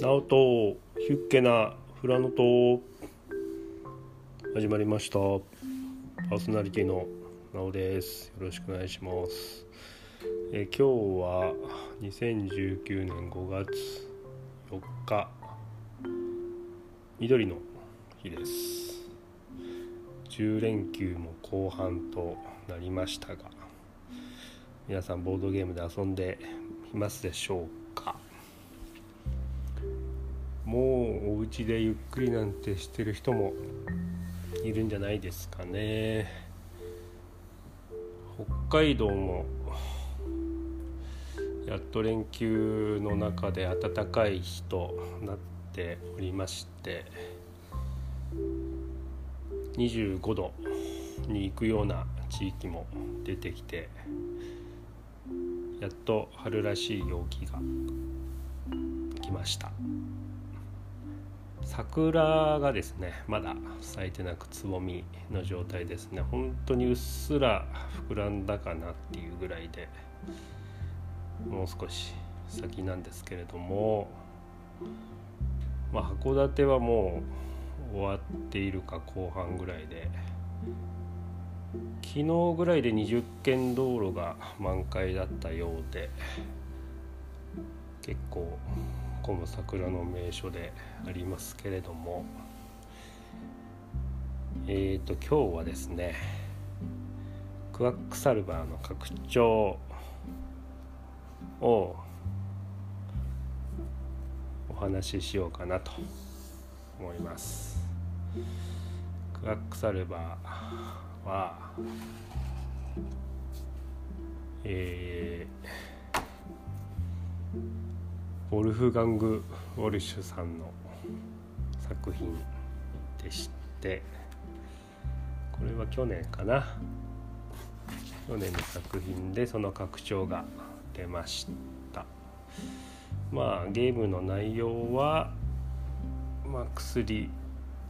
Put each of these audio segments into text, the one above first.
ナオとヒュッケなフラノと始まりました。パーソナリティのナオです。よろしくお願いします。え今日は2019年5月4日緑の日です。10連休も後半となりましたが皆さんボードゲームで遊んでいますでしょうか？もうお家でゆっくりなんてしてる人もいるんじゃないですかね。北海道もやっと連休の中で暖かい日となっておりまして25度に行くような地域も出てきてやっと春らしい陽気が来ました。桜がですねまだ咲いてなくつぼみの状態ですね。本当にうっすら膨らんだかなっていうぐらいでもう少し先なんですけれども、まあ、函館はもう終わっているか後半ぐらいで昨日ぐらいで20軒道路が満開だったようで結構混む桜の名所でありますけれどもえっ、ー、と今日はですねクワックサルバーの拡張をお話ししようかなと思います。クワックサルバーはえー、ウォルフガング・ウォルシュさんの作品でしてこれは去年かな。去年の作品でその拡張が出ました。まあゲームの内容は、まあ、薬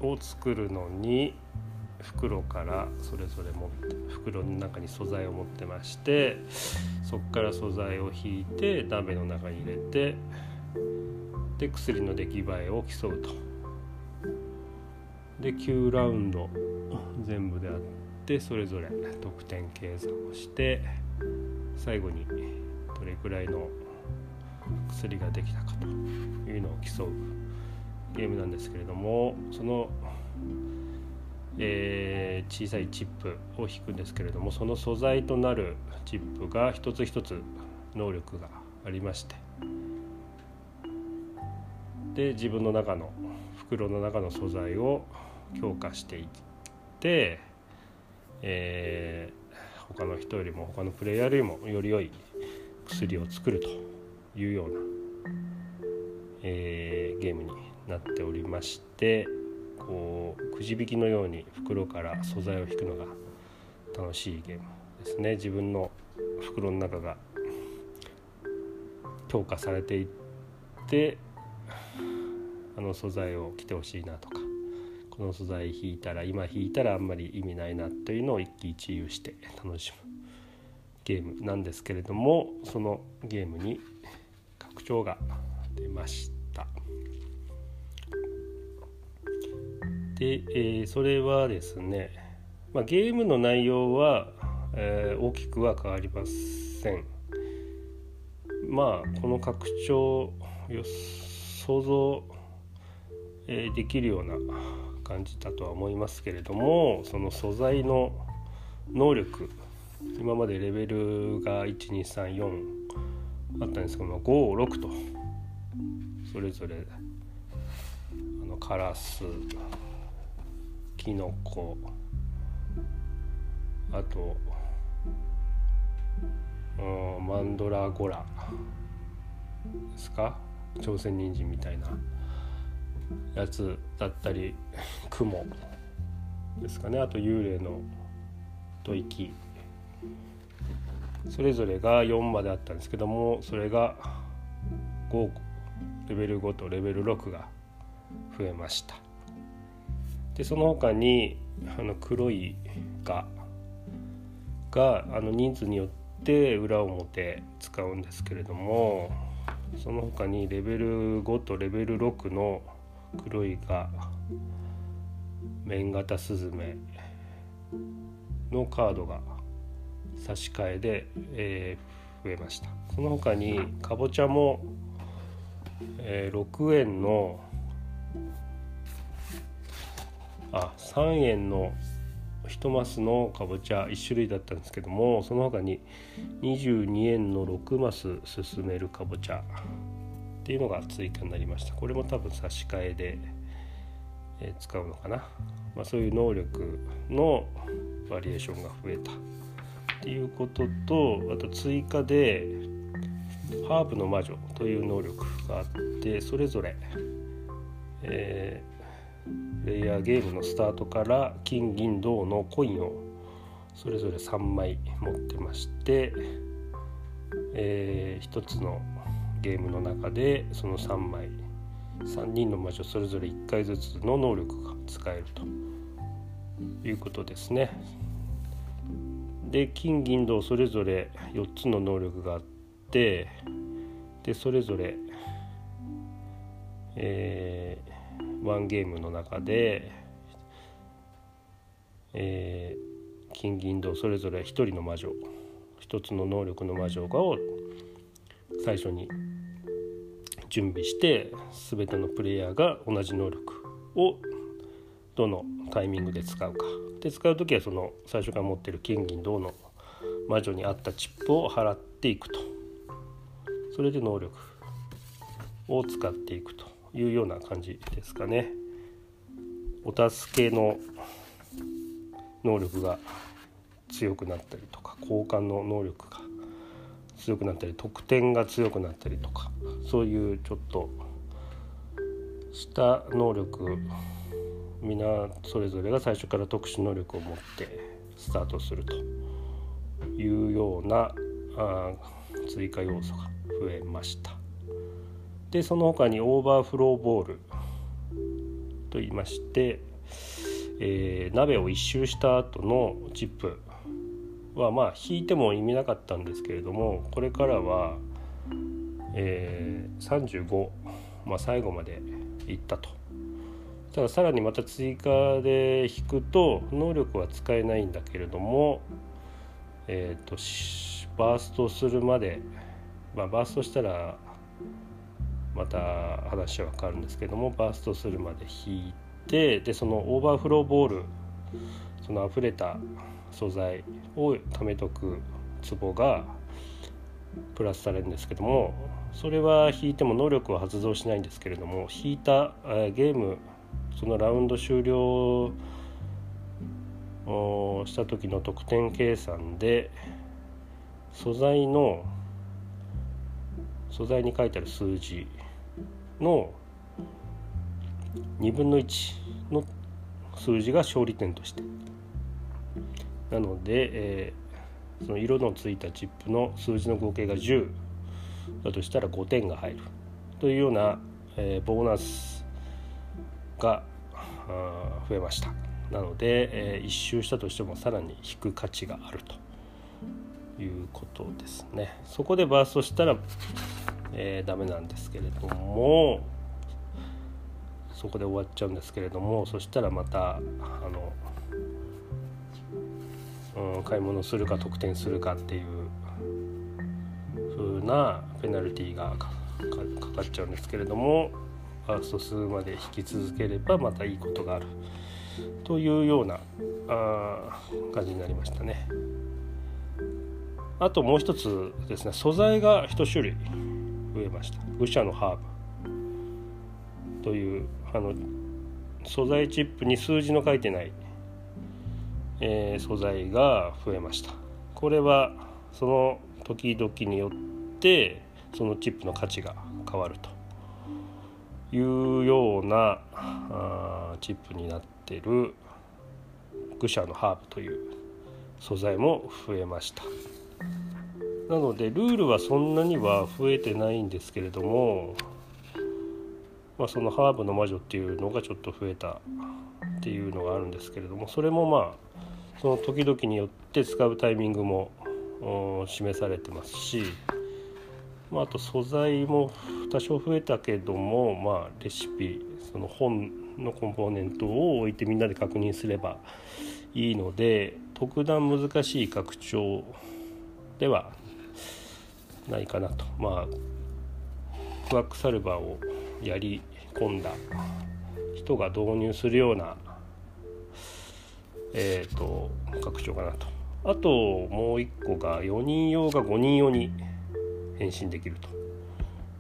を作るのに袋からそれぞれ持って袋の中に素材を持ってましてそこから素材を引いて鍋の中に入れてで薬の出来栄えを競うと。で9ラウンド全部であってそれぞれ得点計算をして最後にどれくらいの薬ができたかというのを競うゲームなんですけれどもそのえー、小さいチップを引くんですけれどもその素材となるチップが一つ一つ能力がありましてで自分の中の袋の中の素材を強化していって、えー、他の人よりも他のプレイヤーよりもより良い薬を作るというような、えー、ゲームになっておりましてこうくじ引きのように袋から素材を引くのが楽しいゲームですね。自分の袋の中が強化されていってあの素材を着てほしいなとかこの素材引いたら今引いたらあんまり意味ないなというのを一喜一憂して楽しむゲームなんですけれどもそのゲームに拡張が出ました。で、えー、それはですね、まあ、ゲームの内容は、えー、大きくは変わりません。まあこの拡張想像、え、できるような感じだとは思いますけれどもその素材の能力今までレベルが1234あったんですけども56とそれぞれあのカラスキノコあとマンドラゴラですか？朝鮮人参みたいな。やつだったり雲ですかねあと幽霊の吐息それぞれが4まであったんですけどもそれが5レベル5とレベル6が増えました。でその他にあの黒い蛾があの人数によって裏表使うんですけれどもその他にレベル5とレベル6の黒いが面型スズメのカードが差し替えで、えー、増えました。その他にかぼちゃも、えー、6円のあ3円の1マスのかぼちゃ1種類だったんですけどもその他に22円の6マス進めるかぼちゃっていうのが追加になりました。これも多分差し替えで、え使うのかな、まあ、そういう能力のバリエーションが増えたっていうこととあと追加でハーブの魔女という能力があってそれぞれ、えー、プレイヤーゲームのスタートから金銀銅のコインをそれぞれ3枚持ってまして、えー、1つのゲームの中でその3枚3人の魔女それぞれ1回ずつの能力が使えるということですね。で金銀銅それぞれ4つの能力があってでそれぞれ、えー、ワンゲームの中で、えー、金銀銅それぞれ1人の魔女1つの能力の魔女がを最初に準備して全てのプレイヤーが同じ能力をどのタイミングで使うか。で使う時はその最初から持ってる金銀銅の魔女に合ったチップを払っていくと。それで能力を使っていくというような感じですかね。お助けの能力が強くなったりとか交換の能力強くなったり得点が強くなったりとかそういうちょっとした能力皆それぞれが最初から特殊能力を持ってスタートするというようなあ追加要素が増えました。でその他にオーバーフローボールと言いまして、えー、鍋を一周した後のチップはまあ引いても意味なかったんですけれどもこれからは、えー、35、まあ、最後までいったと。たださらにまた追加で引くと能力は使えないんだけれども、えーと、バーストするまで、まあ、バーストしたらまた話は変わるんですけどもバーストするまで引いてでそのオーバーフローボールその溢れた素材を貯めとく壺がプラスされるんですけどもそれは引いても能力は発動しないんですけれども引いたゲームそのラウンド終了した時の得点計算で素材の素材に書いてある数字の2分の1の数字が勝利点としてなので、えー、その色のついたチップの数字の合計が10だとしたら5点が入る。というような、えー、ボーナスが増えました。なので、えー、1周したとしてもさらに引く価値があると。いうことですね。そこでバーストしたら、えー、ダメなんですけれども。そこで終わっちゃうんですけれども。そしたらまたあの買い物するか得点するかっていう風なペナルティーがかかっちゃうんですけれどもファースト数まで引き続ければまたいいことがあるというようなあ感じになりましたね。あともう一つですね素材が一種類増えました愚者のハーブというあの素材チップに数字の書いてないえー、素材が増えました。これはその時々によってそのチップの価値が変わると。いうようなあチップになってる愚者のハーブという素材も増えました。なのでルールはそんなには増えてないんですけれども、まあ、そのハーブの魔女っていうのがちょっと増えたっていうのがあるんですけれどもそれもまあその時々によって使うタイミングも示されてますしまあ、あと素材も多少増えたけども、まあ、レシピその本のコンポーネントを置いてみんなで確認すればいいので特段難しい拡張ではないかなと。まあクワックサルバーをやり込んだ人が導入するようなえっ、ー、と拡張かなと。あともう一個が4人用が5人用に変身できると。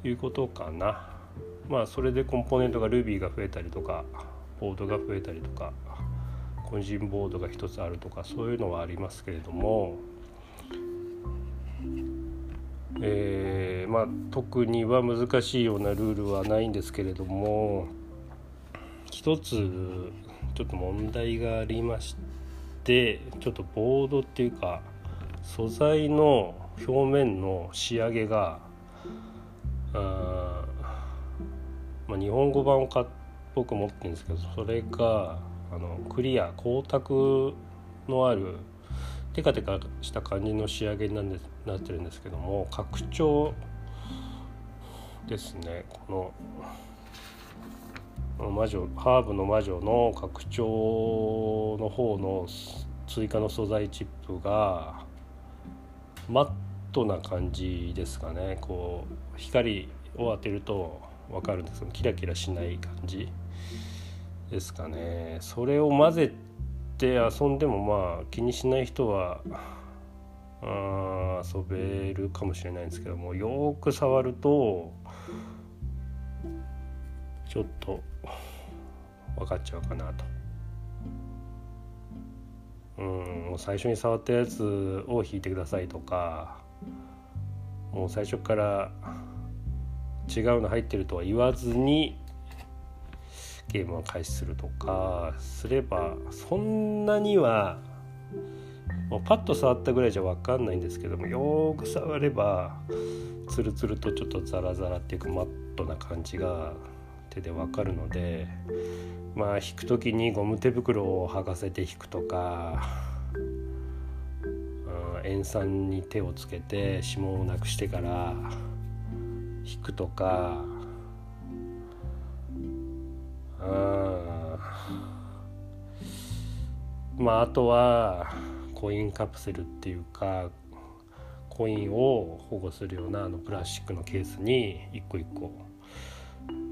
いうことかな。まあそれでコンポーネントが Ruby が増えたりとかボードが増えたりとか個人ボードが1つあるとかそういうのはありますけれども。えー、まあ、特には難しいようなルールはないんですけれども一つちょっと問題がありましてちょっとボードっていうか素材の表面の仕上げがあ、まあ、日本語版を買僕持ってるんですけどそれがあのクリア光沢のあるテカテカした感じの仕上げになんでなってるんですけども拡張ですねこの。魔女ハーブの魔女の拡張の方の追加の素材チップがマットな感じですかね。こう光を当てると分かるんですけどキラキラしない感じですかね。それを混ぜて遊んでもまあ気にしない人はあ遊べるかもしれないんですけどもよく触るとちょっと分かっちゃうかなと。うん最初に触ったやつを引いてくださいとかもう最初から違うの入ってるとは言わずにゲームを開始するとかすればそんなにはもうパッと触ったぐらいじゃ分かんないんですけどもよく触ればツルツルとちょっとザラザラっていうかマットな感じが手で分かるのでまあ引く時にゴム手袋を剥がせて引くとかうん塩酸に手をつけて指紋をなくしてから引くとかうんまああとはコインカプセルっていうかコインを保護するようなあのプラスチックのケースに一個一個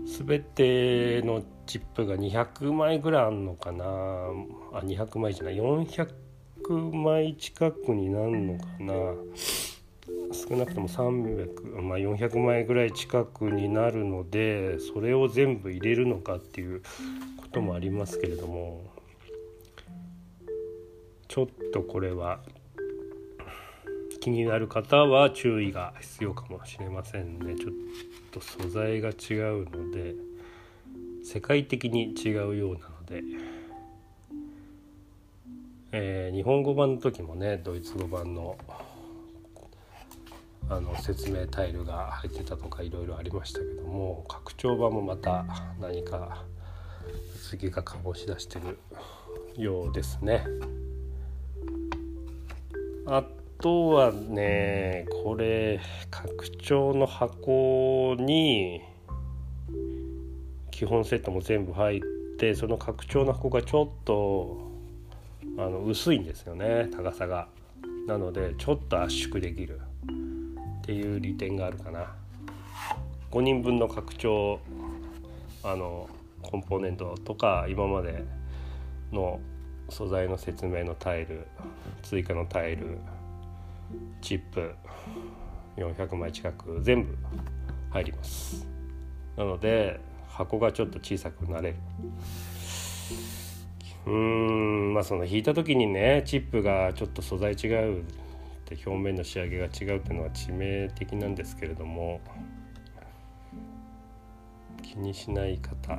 全てのチップが200枚ぐらいあるのかな？あ200枚じゃない。400枚近くになるのかな？少なくとも300、まあ、400枚ぐらい近くになるのでそれを全部入れるのかっていうこともありますけれども。ちょっとこれは気になる方は注意が必要かもしれませんねちょっと素材が違うので世界的に違うようなので、えー、日本語版の時もねドイツ語版のあの説明タイルが入ってたとかいろいろありましたけども拡張版もまた何か次が醸し出してるようですね。あとはねこれ拡張の箱に基本セットも全部入ってその拡張の箱がちょっとあの薄いんですよね高さが。なのでちょっと圧縮できる。っていう利点があるかな5人分の拡張あのコンポーネントとか今までの素材の説明のタイル追加のタイルチップ400枚近く全部入りますなので箱がちょっと小さくなれるうーんまあその引いた時にねチップがちょっと素材違うって表面の仕上げが違うっていうのは致命的なんですけれども気にしない方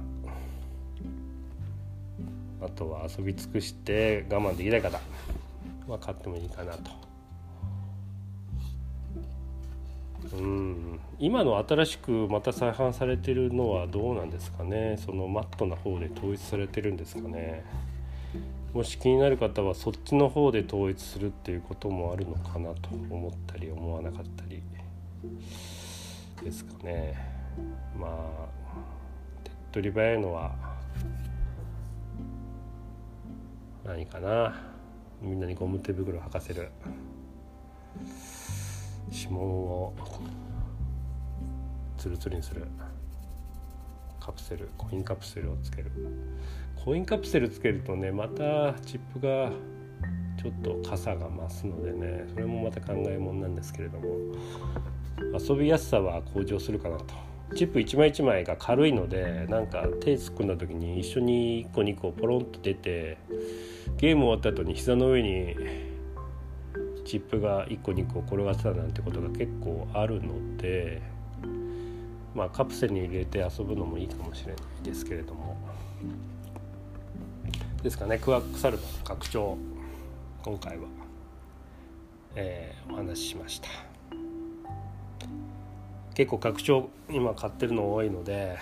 あとは遊び尽くして我慢できない方は買ってもいいかなと。うん今の新しくまた再販されてるのはどうなんですかね？そのマットな方で統一されてるんですかね？もし気になる方はそっちの方で統一するっていうこともあるのかなと思ったり思わなかったりですかね。まあ手っ取り早いのは何かな？みんなにゴム手袋履かせる。指紋をツルツルにする。カプセルコインカプセルをつける。コインカプセルつけるとねまたチップがちょっと傘が増すのでねそれもまた考えもんなんですけれども。遊びやすさは向上するかなと。チップ一枚一枚が軽いのでなんか手突っ込んだ時に一緒に1個2個ポロンと出てゲーム終わった後に膝の上にチップが1個2個転がってたなんてことが結構あるのでまあカプセルに入れて遊ぶのもいいかもしれないですけれども。ですかね。クワックサルバの拡張今回は、えー、お話ししました。結構拡張今買ってるの多いので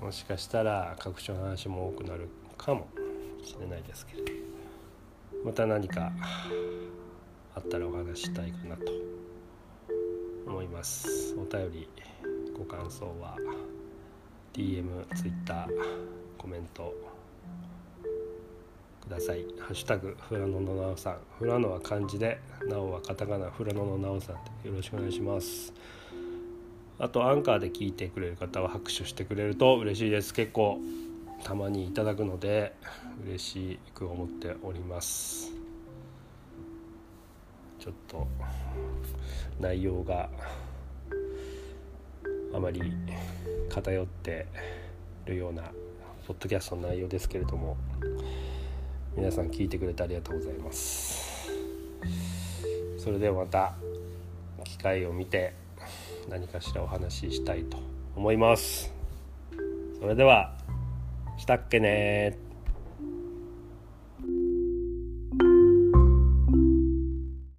もしかしたら拡張の話も多くなるかもしれないですけれど。また何かあったらお話したいかなと思います。お便りご感想は DM、Twitter コメントください。ハッシュタグフラノのなおさん。フラノは漢字でなおはカタカナ。フラノのなおさんでよろしくお願いします。あとアンカーで聞いてくれる方は拍手してくれると嬉しいです。結構たまにいただくので嬉しく思っております。ちょっと内容があまり偏ってるようなポッドキャストの内容ですけれども皆さん聞いてくれてありがとうございます。それではまた機会を見て何かしらお話ししたいと思います。それでは。したっけね